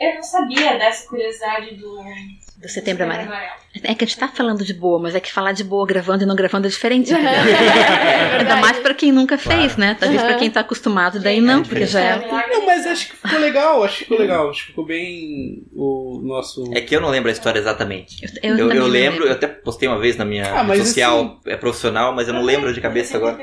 Eu não sabia dessa curiosidade do. Do Setembro Amarelo. É que a gente tá falando de boa, mas é que falar de boa gravando e não gravando é diferente. entendeu? Ainda mais pra quem nunca fez, né? Talvez pra quem tá acostumado, daí não, porque já é. Não, mas acho que ficou legal, acho que ficou legal. Acho que ficou bem o nosso. É que eu não lembro a história exatamente. Eu Eu, eu lembro, eu até postei uma vez na minha Ah, social é profissional, mas eu não lembro de cabeça agora.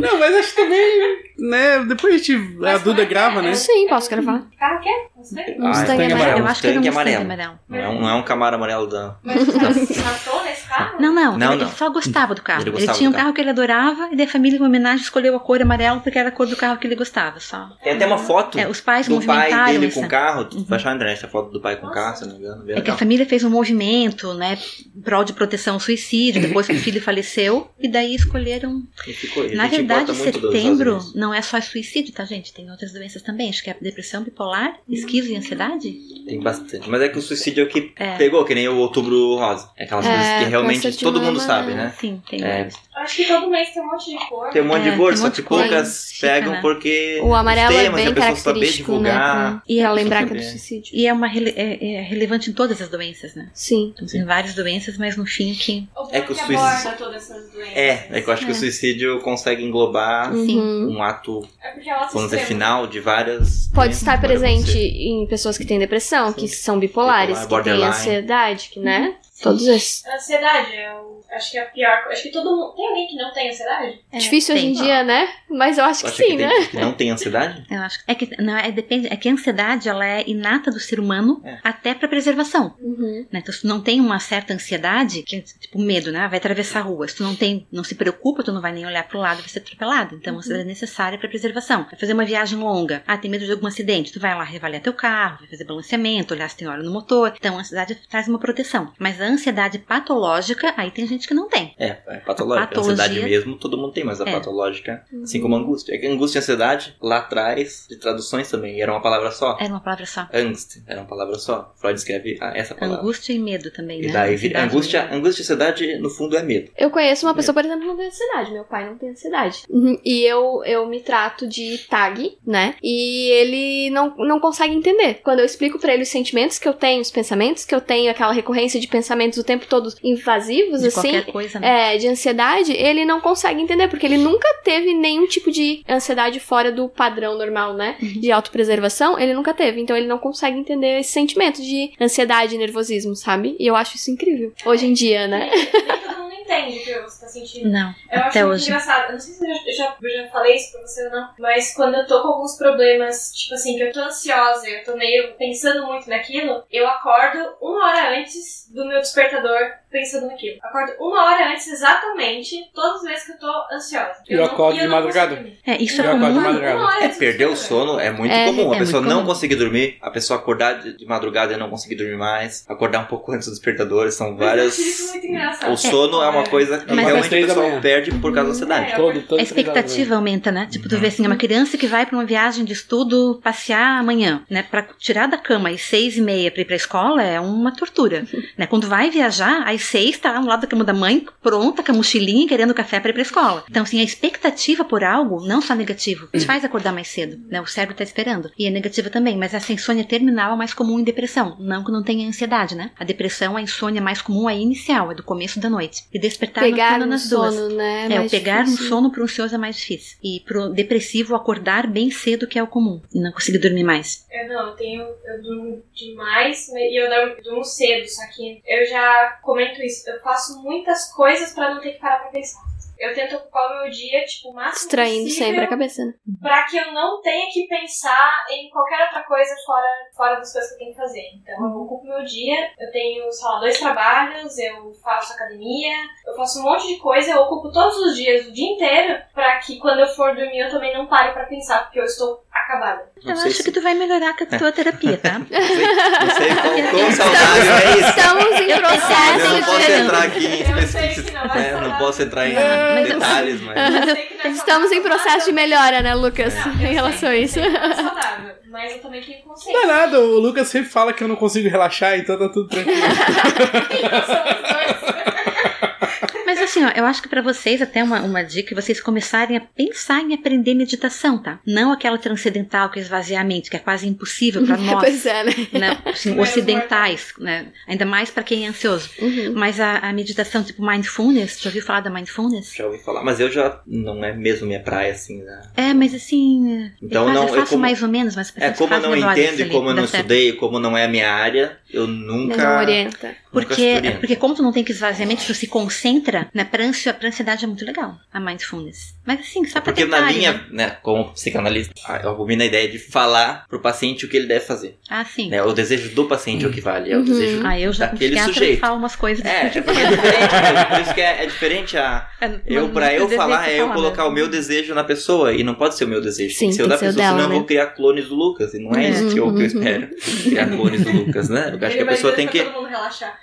Não, mas acho que também, né? Depois a gente. A Duda grava, né? Sim, posso gravar. Carro que é? Você? Ah, Mustang é amarelo. Eu acho que era um Mustang Mustang amarelo. amarelo. Não é um, não é um Camaro amarelo da. Mas o se matou nesse carro? Não, não, Não, ele não. só gostava do carro. Ele Ele, tinha um carro carro. que ele adorava e daí a família, em homenagem, escolheu a cor amarelo porque era a cor do carro que ele gostava, só. Tem até uma foto É, os pais do pai dele com o carro. Tu vai achar na internet a foto do pai com o carro, se não me engano. Bem É que a legal. família fez um movimento, né, em prol de proteção ao suicídio, depois que o filho faleceu, e daí escolheram. A Na verdade, setembro não é só suicídio, tá, gente? Tem outras doenças também. Acho que é depressão bipolar, esquizo e ansiedade. Tem bastante. Mas é que o suicídio é o que É. pegou, que nem o outubro rosa. É aquelas É, coisas que realmente todo mundo sabe, né? Sim, tem É. Acho que todo mês tem um monte de cor. Tem um monte É, de cor, tem um só que cor. poucas Fica, pegam né? porque. O amarelo os é temas, bem a pessoa saber característico, né? divulgar. Pra, E é- lembrar que é do É. suicídio. E é, uma rele- é, é relevante em todas as doenças, né? Sim. Então, tem várias doenças, mas no fim que. É que o suicídio- aborda todas essas doenças. É, é que eu acho que o É. suicídio consegue englobar Uhum. um ato, É porque ela se vamos dizer, final de várias. Pode né, estar presente em pessoas que têm depressão, que são bipolares, Bipolar, que têm ansiedade, que, né? Todos esses. A Ansiedade, eu acho que é a pior. co- Acho que todo mundo. Tem alguém que não tem ansiedade? É, Difícil hoje tem. em dia, né? Mas eu acho que acha que sim, tem né? que não tem ansiedade? Eu acho que é que não, é, depende, é que a ansiedade ela é inata do ser humano É. até para preservação. Uhum. Né? Então, se tu não tem uma certa ansiedade, que é tipo medo, né? Vai atravessar a rua. Se tu não tem, não se preocupa, tu não vai nem olhar pro lado, vai ser atropelado. Então, a ansiedade é necessária para preservação. Vai fazer uma viagem longa. Ah, tem medo de algum acidente. Tu vai lá reavaliar teu carro, vai fazer balanceamento, olhar se tem óleo no motor. Então, a ansiedade traz uma proteção. Mas a ansiedade patológica, aí tem gente que não tem. É, é patológica. A patologia- ansiedade mesmo, todo mundo tem, mas a É. patológica, assim como a angústia. É que angústia e ansiedade, lá atrás, de traduções também, era uma palavra só. Era uma palavra só. Angst, era uma palavra só. Freud escreve ah, essa palavra. Angústia e medo também, E né? daí, vira- Ansiedade angústia, e medo. angústia e ansiedade, no fundo, é medo. Eu conheço uma pessoa, por exemplo, que não tem ansiedade. Meu pai não tem ansiedade. Uhum. E eu, eu me trato de tag, né? E ele não, não consegue entender. Quando eu explico pra ele os sentimentos que eu tenho, os pensamentos que eu tenho, aquela recorrência de pensamentos o tempo todo invasivos, De assim. qualquer coisa, né? É, de ansiedade, ele não consegue entender, porque ele nunca teve nenhum tipo de ansiedade fora do padrão normal, né? Uhum. De autopreservação, ele nunca teve. Então ele não consegue entender esse sentimento de ansiedade e nervosismo, sabe? E eu acho isso incrível. Hoje em dia, né? entende o que você tá sentindo. Não, Eu acho até muito hoje. engraçado. Eu não sei se eu já, eu já, eu falei isso pra você ou não, mas quando eu tô com alguns problemas, tipo assim, que eu tô ansiosa, eu tô meio pensando muito naquilo, eu acordo uma hora antes do meu despertador pensando naquilo. Acordo uma hora antes exatamente, todas as vezes que eu tô ansiosa. Eu não- acordo e de madrugada. É, isso é Eu de comum. madrugada. Uma É, perder o sono é muito É, comum. A é pessoa não comum. conseguir dormir, a pessoa acordar de, de madrugada e não conseguir dormir mais, acordar um pouco antes do despertador, são várias. Eu acho isso muito engraçado. O sono é uma coisa que Mas realmente pessoal manhã. perde por causa da ansiedade. É, Todo, todo A expectativa aumenta, né? Tipo, tu vê assim, Uhum. uma criança que vai pra uma viagem de estudo passear amanhã, né? Pra tirar da cama às seis e meia pra ir pra escola é uma tortura, né? Quando vai viajar, às seis tá lá no lado da cama da mãe, pronta, com a mochilinha, querendo café pra ir pra escola. Então, assim, a expectativa por algo, não só negativo, te faz acordar mais cedo, né? O cérebro tá esperando. E é negativa também, mas essa insônia terminal é mais comum em depressão, não que não tenha ansiedade, né? A depressão, a insônia mais comum é inicial, é do começo da noite. E despertar Pegar noturna nas o duas. sono, né? É, o pegar no difícil. sono pro ansioso é mais difícil. E pro depressivo, acordar bem cedo, que é o comum. E não conseguir dormir mais. Eu não, eu tenho. Eu durmo demais né, e eu durmo, durmo cedo, só que eu já comento isso. Eu faço muitas coisas pra não ter que parar pra pensar. Eu tento ocupar o meu dia, tipo, o máximo Distraindo possível sempre a cabeça, né? pra que eu não tenha que pensar em qualquer outra coisa fora, fora das coisas que eu tenho que fazer. Então eu ocupo meu dia, eu tenho, sei lá, dois trabalhos, eu faço academia, eu faço um monte de coisa, eu ocupo todos os dias, o dia inteiro, pra que quando eu for dormir eu também não pare pra pensar, porque eu estou acabada. Não eu acho se- que tu vai melhorar com a tua terapia, tá? Não sei, não sei qual, quão saudável é isso. Estamos em Eu- Eu processo não posso entrar aqui em especificidades. não vai É, não posso entrar em Mas- detalhes, mas. É Estamos em processo de melhora, né, Lucas? Eu em sei, relação a isso. é saudável, mas eu também tenho Não é consciência. nada, o Lucas sempre fala que eu não consigo relaxar, então tá tudo tranquilo. Somos dois. Assim, ó, eu acho que pra vocês até uma, uma dica é vocês começarem a pensar em aprender meditação, tá? Não aquela transcendental que é esvaziar a mente, que é quase impossível pra nós. Pois é, né? né, assim, Primeiro ocidentais, né? Ainda mais pra quem é ansioso. Uhum. Mas a, a meditação tipo mindfulness, já ouviu falar da mindfulness? Já ouvi falar, mas eu já não é mesmo minha praia, assim, né? É, mas assim, Então eu, faço, não- eu eu faço como- mais ou menos, mas as É, pessoas como eu não entendo e ali, como eu não estudei, como não é a minha área, eu nunca. Não orienta. nunca Porque, estudei. porque como tu não tem que esvaziar a mente, tu se concentra, né? Pra, pra ansiedade é muito legal, a mindfulness. Mas assim, só pra Porque na tentarem, minha, né? né, como psicanalista, eu abomino a ideia de falar pro paciente o que ele deve fazer. Ah, sim. Né? O desejo do paciente é o que vale, é o Uhum. desejo Ah, eu já daquele sujeito. falo umas coisas. É, é é diferente, mesmo, por isso que é, é diferente a. É, Eu, não- pra eu falar, é eu falar, colocar né? o meu desejo na pessoa, e não pode ser o meu desejo. Sim, tem que ser o da pessoa, dela, senão eu né? vou criar clones do Lucas, e não é É. isso que eu, que eu Uhum. espero. Criar clones do Lucas, né? Eu acho que a pessoa tem que.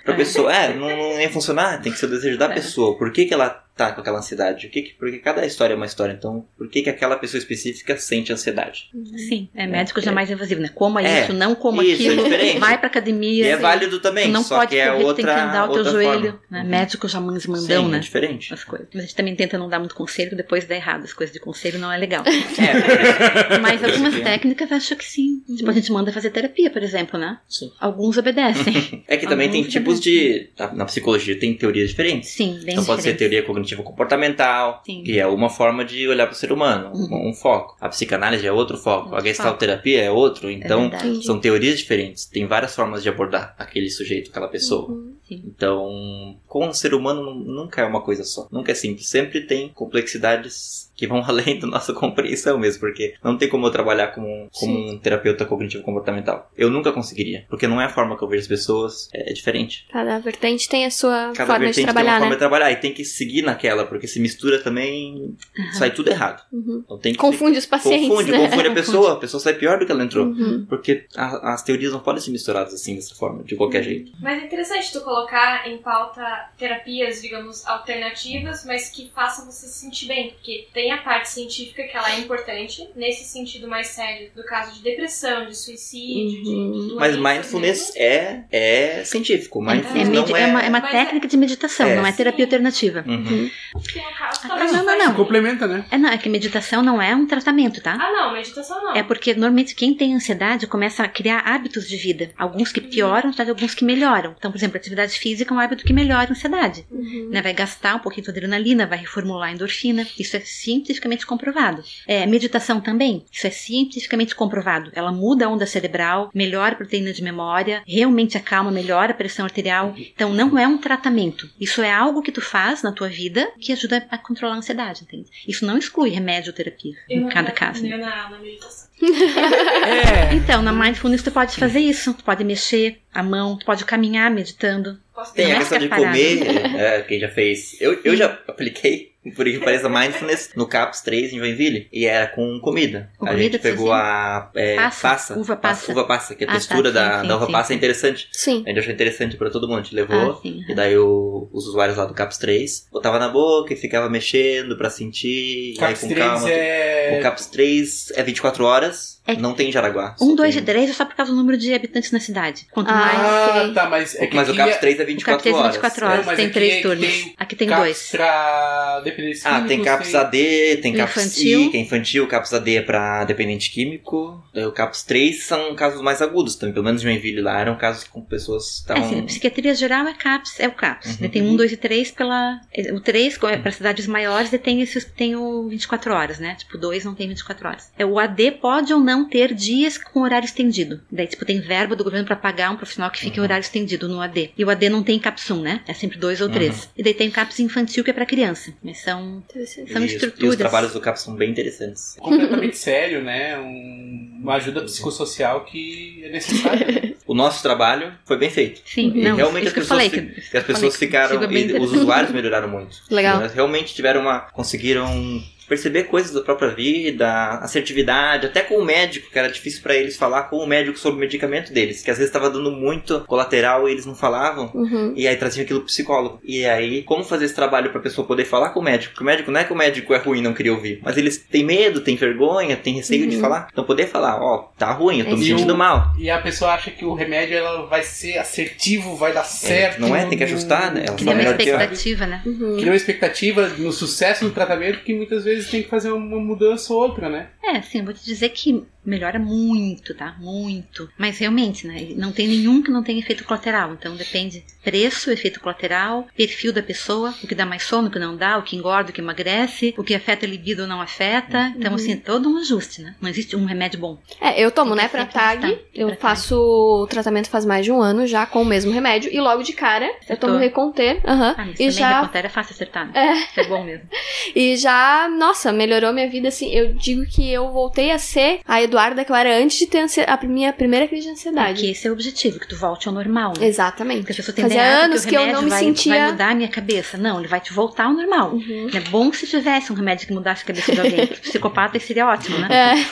Pra É. pessoa, é, não, não ia funcionar, tem que ser o desejo da É. pessoa. Por que, que ela tá com aquela ansiedade? O que que- porque cada história é uma história, então por que, que aquela pessoa específica sente ansiedade? Sim, é médico jamais invasivo, né? Coma É, isso, não coma isso, é aquilo. diferente. vai pra academia. E é sim. válido também, não só pode que é correr, outra, tem que andar o teu joelho. forma. Né? Uhum. Médico já mandão, Sim, né? é diferente. As coisas. Mas a gente também tenta não dar muito conselho, depois dá errado. As coisas de conselho não é legal. É, Mas isso algumas que- técnicas acho que sim. Tipo, a gente manda fazer terapia, por exemplo, né? Sim. Alguns obedecem. É que também tem Alguns tipos de. Na na psicologia tem teorias diferentes. Sim, bem Então pode ser teoria cognitivo comportamental, Sim. que é uma forma de olhar para o ser humano, Uhum. um foco. A psicanálise é outro foco, a Outro gestalterapia é outro. Então verdade. são teorias diferentes. Tem várias formas de abordar aquele sujeito, aquela pessoa. Uhum. Então, com o ser humano nu- nunca é uma coisa só. Nunca é simples. Sempre tem complexidades que vão além da nossa compreensão mesmo, porque não tem como eu trabalhar como, como um terapeuta cognitivo comportamental. Eu nunca conseguiria, porque não é a forma que eu vejo as pessoas, é, é diferente. Cada vertente tem a sua Cada forma de vertente tem uma trabalhar, forma né? de trabalhar e tem que seguir naquela, porque se mistura também, sai tudo errado. Uhum. Então tem que Confunde os pacientes, Confunde, né? confunde a pessoa, a pessoa sai pior do que ela entrou. Uhum. Porque a- as teorias não podem ser misturadas assim, dessa forma, de qualquer jeito. Mas é interessante tu colocar em pauta terapias, digamos, alternativas, mas que façam você se sentir bem. Porque tem a parte científica que ela é importante, nesse sentido mais sério, do caso de depressão, de suicídio, Uhum. de doenças Mas mindfulness é, é científico. É, Mindfulness não é é... uma, é uma Mas técnica de meditação, É. não é terapia alternativa. Uhum. caso Ah, não, não, não. Complementa, né? É, não, é que meditação não é um tratamento, tá? Ah, não, meditação não. É porque normalmente quem tem ansiedade começa a criar hábitos de vida. Alguns que pioram, tá? alguns que melhoram. Então, por exemplo, atividade física é um hábito que melhora a ansiedade. Uhum. Né? Vai gastar um pouquinho de adrenalina, vai reformular a endorfina. Isso é cientificamente comprovado. É, meditação também, isso é cientificamente comprovado. Ela muda a onda cerebral, melhora a proteína de memória, realmente acalma, melhora a pressão arterial. Então, não é um tratamento. Isso é algo que tu faz na tua vida que ajuda a controlar a ansiedade, entende? Isso não exclui remédio ou terapia, Eu em não cada caso. né? Na, na meditação. É. Então, na mindfulness tu pode fazer isso. Tu pode mexer a mão, tu pode caminhar meditando. Posso Tem Não a é questão de parado. comer, é, quem já fez. Eu, eu já apliquei, por que pareça, mindfulness no CAPS 3 em Joinville. E era com comida. Com a comida, gente pegou a é, Passa, passa, uva passa. Uva passa, que a Ah, tá, textura sim, da, sim, da uva sim, passa sim. é interessante. Sim. A gente achou interessante pra todo mundo. A gente levou. Ah, sim. E daí o- os usuários lá do CAPS 3 botava na boca e ficava mexendo pra sentir. Caps e aí com 3 calma. é. O CAPS 3 é 24 horas, É- não tem em Jaraguá. Um, dois tem- e três é só por causa do número de habitantes na cidade. Quanto Ah, mais. Ah, tá, mas é que Mas o é- 3 é O 24 CAPS é horas. 24 Não, horas, mas tem três é turnos. tem Aqui tem CAPS dois. pra Ah, tem CAPS AD, tem CAPS Infantil. I, que é infantil, CAPS AD é pra dependente químico. O CAPS 3 são casos mais agudos também. Pelo menos em Joinville lá eram casos com pessoas que É, estavam. assim, a psiquiatria geral é CAPS, é o CAPS. Uhum. Tem um, dois e três pela. O três é para cidades maiores e tem esses tem o 24 horas, né? Tipo, dois não tem 24 horas. É, o AD pode ou não ter dias com horário estendido. Daí, tipo, tem verba do governo para pagar um profissional que Uhum. fique em horário estendido no AD. E o AD não tem CAPS 1, né? É sempre dois ou três. Uhum. E daí tem CAPS infantil que é para criança. Mas são, são e, os- e estruturas. os trabalhos do CAPS são bem interessantes. completamente sério, né? Um- uma ajuda psicossocial que é necessária. O nosso trabalho foi bem feito. Sim, E não, realmente isso as que eu pessoas, falei. fi- que- as pessoas falei ficaram. e os usuários melhoraram muito. Legal. Eles realmente tiveram uma. conseguiram perceber coisas da própria vida, assertividade, até com o médico, que era difícil pra eles falar com o médico sobre o medicamento deles, que às vezes estava dando muito colateral e eles não falavam. Uhum. E aí traziam aquilo pro psicólogo. E aí, como fazer esse trabalho pra pessoa poder falar com o médico? Porque o médico não é que o médico é ruim, não queria ouvir. Mas eles têm medo, têm vergonha, têm receio de falar. Então poder falar, ó, tá ruim, eu tô me E o- sentindo mal. E a pessoa acha que o remédio ela vai ser assertivo, vai dar certo. não é? Tem que ajustar, né? Ela Cria uma melhor que eu. expectativa, né? Uhum. Cria uma expectativa no sucesso do tratamento que muitas vezes tem que fazer uma mudança ou outra, né? É, sim, eu vou te dizer que melhora muito, tá? Muito. Mas realmente, né? Não tem nenhum que não tenha efeito colateral. Então depende preço, efeito colateral, perfil da pessoa, o que dá mais sono, o que não dá, o que engorda, o que emagrece, o que afeta a libido ou não afeta. Então, assim, todo um ajuste, né? Não existe um remédio bom. É, eu tomo, né, pra TAG. ajustar. Eu Pra faço o tratamento faz mais de um ano já com o mesmo remédio. E logo de cara, eu tomo Acertou. Reconter. Aham. Ah, mas e já. Reconter é fácil acertar, né? É. Isso é bom mesmo. E já, nossa, melhorou minha vida, assim. Eu digo que eu voltei a ser a Eduarda que eu era antes de ter a minha primeira crise de ansiedade. Porque esse é o objetivo, que tu volte ao normal, né? Exatamente. Porque a pessoa tem Fazia anos o que eu remédio não me vai, sentia- vai mudar a minha cabeça. Não, ele vai te voltar ao normal. Uhum. É bom se tivesse um remédio que mudasse a cabeça de alguém. Psicopata seria ótimo, né?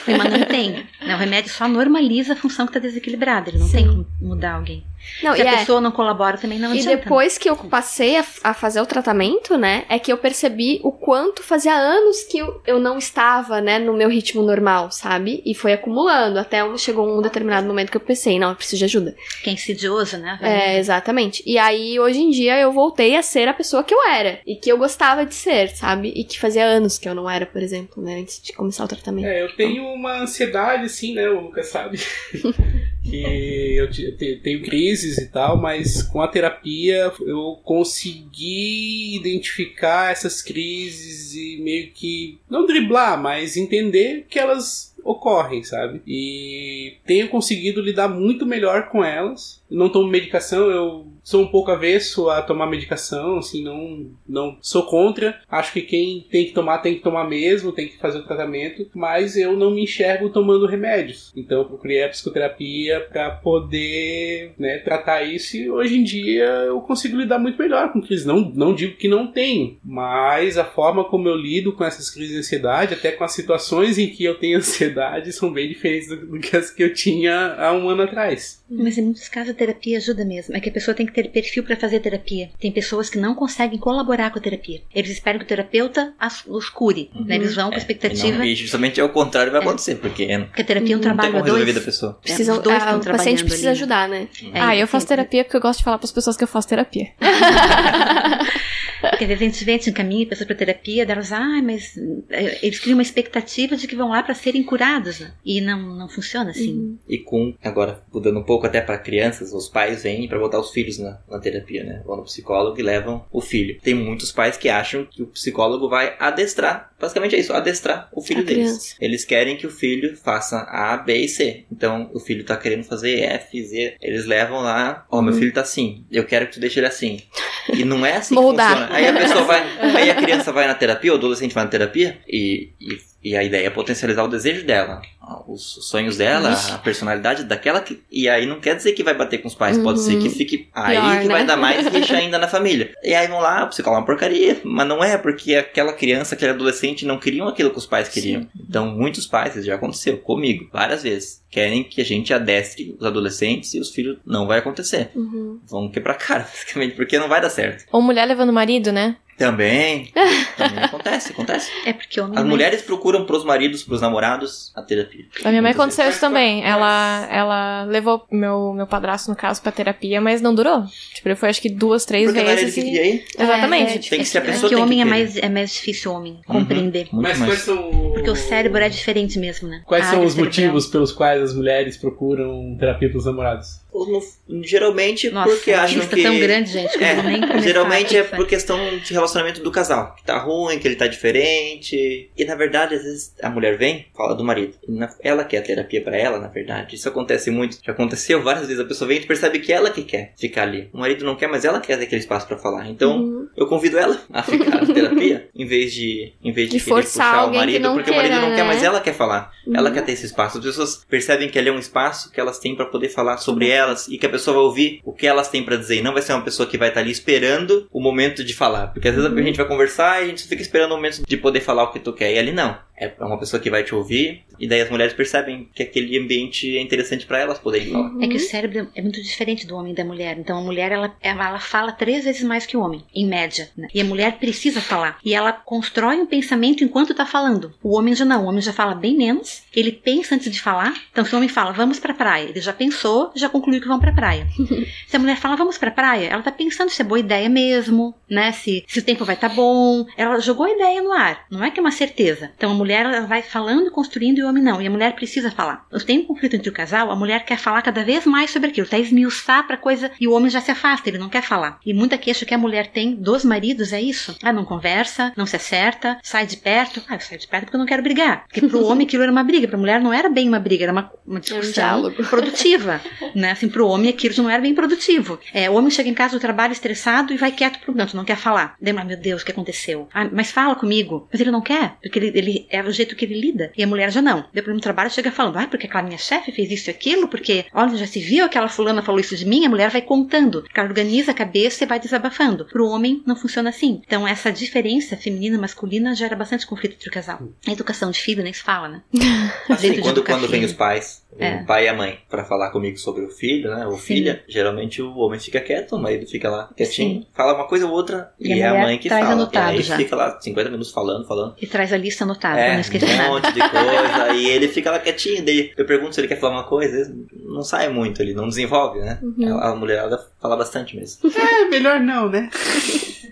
É. Mas não tem. Né, O remédio só normaliza a função que está desequilibrada. Ele não tem como mudar alguém. Não, Se e a é. pessoa não colabora, também não E adianta. depois que eu passei a, a fazer o tratamento, né, é que eu percebi o quanto fazia anos que eu, eu não estava, né, no meu ritmo normal, sabe? E foi acumulando, até um- chegou um determinado momento que eu pensei, não, eu preciso de ajuda. Que é insidioso, né? É, exatamente. E aí, hoje em dia, eu voltei a ser a pessoa que eu era. E que eu gostava de ser, sabe? E que fazia anos que eu não era, por exemplo, né, antes de começar o tratamento. É, eu tenho uma ansiedade, assim, né? O Lucas sabe. que eu te- te- tenho crises e tal, mas com a terapia eu consegui identificar essas crises e meio que não driblar, mas entender que elas ocorrem, sabe? E tenho conseguido lidar muito melhor com elas. Não tomo medicação, eu sou um pouco avesso a tomar medicação, assim, não, não sou contra. Acho que quem tem que tomar tem que tomar mesmo, tem que fazer o tratamento, mas eu não me enxergo tomando remédios. Então eu procurei a psicoterapia para poder né, tratar isso e hoje em dia eu consigo lidar muito melhor com crises. Não, não digo que não tenho, mas a forma como eu lido com essas crises de ansiedade, até com as situações em que eu tenho ansiedade, são bem diferentes do, do que as que eu tinha há um ano atrás. Mas em muitos casos a terapia ajuda mesmo. É que a pessoa tem que ter perfil para fazer terapia. Tem pessoas que não conseguem colaborar com a terapia. Eles esperam que o terapeuta as- os cure. né? Eles vão com a expectativa Não, e justamente é o contrário vai acontecer, porque não que a terapia é um tem trabalho como a resolver a dois. da pessoa. Precisam, os dois ah, estão o paciente precisa ali, né? ajudar, né? É, ah, eu tem- faço terapia porque eu gosto de falar pras pessoas que eu faço terapia. Porque às vezes a gente vê, a gente encaminha pessoas para terapia, delas, ah, mas eh, eles criam uma expectativa de que vão lá para serem curados? E não, não funciona assim. E com, agora, mudando um pouco até para crianças, os pais vêm para botar os filhos na, na terapia, né? Vão no psicólogo e levam o filho. Tem muitos pais que acham que o psicólogo vai adestrar. Basicamente é isso, adestrar o filho A deles. criança. Eles querem que o filho faça A, B e C. Então, o filho tá querendo fazer F, Z. Eles levam lá, ó, meu filho tá assim, eu quero que tu deixe ele assim. E não é assim que Moldar. funciona. Aí a pessoa vai, aí a criança vai na terapia, o adolescente vai na terapia e, e, e a ideia é potencializar o desejo dela, os sonhos dela, a personalidade daquela que, e aí não quer dizer que vai bater com os pais, pode ser que fique aí Pior, que né? vai dar mais rixa ainda na família. E aí vão lá, o psicólogo é uma porcaria, mas não é porque aquela criança, aquele adolescente não queriam aquilo que os pais queriam. Então muitos pais, isso já aconteceu comigo várias vezes, querem que a gente adestre os adolescentes e os filhos não vai acontecer. Uhum. Vão quebrar cara, basicamente, porque não vai dar certo. Ou mulher levando marido, né? Também. também acontece, acontece. É porque homem As é mulheres procuram pros maridos, pros namorados, a terapia. A minha mãe aconteceu isso também. Ela, ela levou meu, meu padrasto, no caso, pra terapia, mas não durou. Tipo, ele foi acho que duas, três Porque vezes. que e- ir. Exatamente. Tem que ser a é pessoa que tem homem que é querer. mais, é mais difícil homem Uhum. compreender. Muito Mas mais. quais são. Porque o cérebro é diferente mesmo, né? Quais A são os cerebral. motivos pelos quais as mulheres procuram terapia pros namorados? No- geralmente Nossa, porque uma acham que. tão grande, gente, que nem É, começar geralmente é por questão de relacionamento do casal. Que tá ruim, que ele tá diferente. E na verdade, às vezes a mulher vem, fala do marido. Ela quer a terapia pra ela, na verdade. Isso acontece muito. Já aconteceu várias vezes. A pessoa vem e percebe que ela que quer ficar ali. O marido não quer, mas ela quer ter aquele espaço pra falar. Então, Uhum. eu convido ela a ficar na terapia, em vez de, em vez de, De forçar puxar o marido, porque o marido não queira, quer, né? mas ela quer falar. Ela Uhum. quer ter esse espaço. As pessoas percebem que ali é um espaço que elas têm pra poder falar sobre elas e que a pessoa vai ouvir o que elas têm pra dizer. E não vai ser uma pessoa que vai estar ali esperando o momento de falar. Porque às vezes Uhum. a gente vai conversar e a gente fica esperando o momento de poder falar o que tu quer. E ali não. É uma pessoa que vai te ouvir. E daí as mulheres percebem que aquele ambiente é interessante pra elas poderem falar. É que o cérebro é muito diferente do homem e da mulher. Então a mulher ela, ela fala três vezes mais que o homem, em média. né? E a mulher precisa falar. E ela constrói um pensamento enquanto tá falando. O homem já não. O homem já fala bem menos. Ele pensa antes de falar. Então se o homem fala, vamos pra praia, ele já pensou, já concluiu que vão pra praia. se a mulher fala, vamos pra praia, ela tá pensando se é boa ideia mesmo, né? Se, se o tempo vai estar tá bom. Ela jogou a ideia no ar. Não é que é uma certeza. Então a mulher ela vai falando, construindo e o homem não. E a mulher precisa falar. Quando tem um conflito entre o casal, a mulher quer falar cada vez mais sobre aquilo, tá esmiuçar pra coisa e o homem já se afasta, ele não quer falar. E muita queixa que a mulher tem dos maridos é isso. Ah, não conversa, não se acerta, sai de perto. Ah, eu saio de perto porque eu não quero brigar. Porque pro homem aquilo era uma briga, pra mulher não era bem uma briga, era uma, uma discussão diálogo. produtiva. né? Assim, pro homem aquilo não era bem produtivo. É, o homem chega em casa do trabalho estressado e vai quieto pro canto, não quer falar. Daí, ah, meu Deus, o que aconteceu? Ah, mas fala comigo. Mas ele não quer, porque ele, ele é o jeito que ele lida. E a mulher já não. Depois no trabalho chega falando, ah, porque aquela minha chefe fez isso e aquilo, porque, olha, já se viu aquela fulana falou isso de mim, a mulher vai contando. Ela organiza a cabeça e vai desabafando. Pro homem não funciona assim. Então essa diferença feminina e masculina gera bastante conflito entre o casal. A educação de filho nem se fala, né? Assim, quando, quando vem os pais, É. o pai e a mãe, pra falar comigo sobre o filho, né? Ou Sim. filha, geralmente o homem fica quieto, o marido fica lá quietinho, Sim. fala uma coisa ou outra, E e, é a mãe que traz fala. anotado e aí já. fica lá 50 minutos falando, falando. E traz a lista anotada, É, não um nada. monte de coisa, e ele fica lá quietinho, daí eu pergunto se ele quer falar uma coisa, não sai muito, ele não desenvolve, né? Uhum. A mulherada fala bastante mesmo. É, melhor não, né?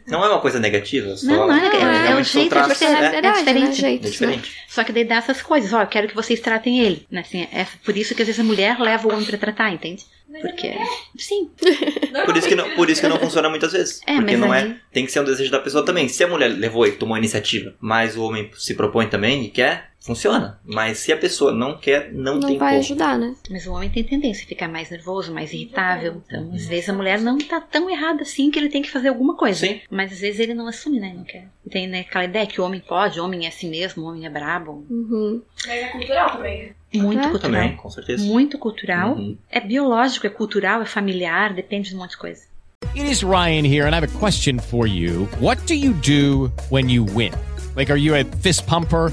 Não é uma coisa negativa, só Não, não é, é, é o são jeito de traços- você- é, é diferente. né, jeito, é diferente. Só que daí dá essas coisas, ó, eu quero que vocês tratem ele. Né? Assim, é por isso que às vezes a mulher leva o homem pra tratar, entende? Porque. Sim. Por isso, que não, por isso que não funciona muitas vezes. É, porque mas não aí- é. Tem que ser um desejo da pessoa também. Se a mulher levou e tomou a iniciativa, mas o homem se propõe também e quer, funciona. Mas se a pessoa não quer, não, Não tem vai como. ajudar, né? Mas o homem tem tendência a ficar mais nervoso, mais irritável. Então, às vezes a mulher não tá tão errada assim que ele tem que fazer alguma coisa. Sim. Mas às vezes ele não assume, né? Não quer. Tem né, aquela ideia que o homem pode, o homem é assim mesmo, o homem é brabo. Uhum. Mas é cultural também. Muito É. cultural. Também, com certeza. Muito cultural. Uhum. É biológico, é cultural, é familiar, depende de um monte de coisa. It is Ryan here, and I have a question for you. What do you do when you win? Like, are you a fist pumper?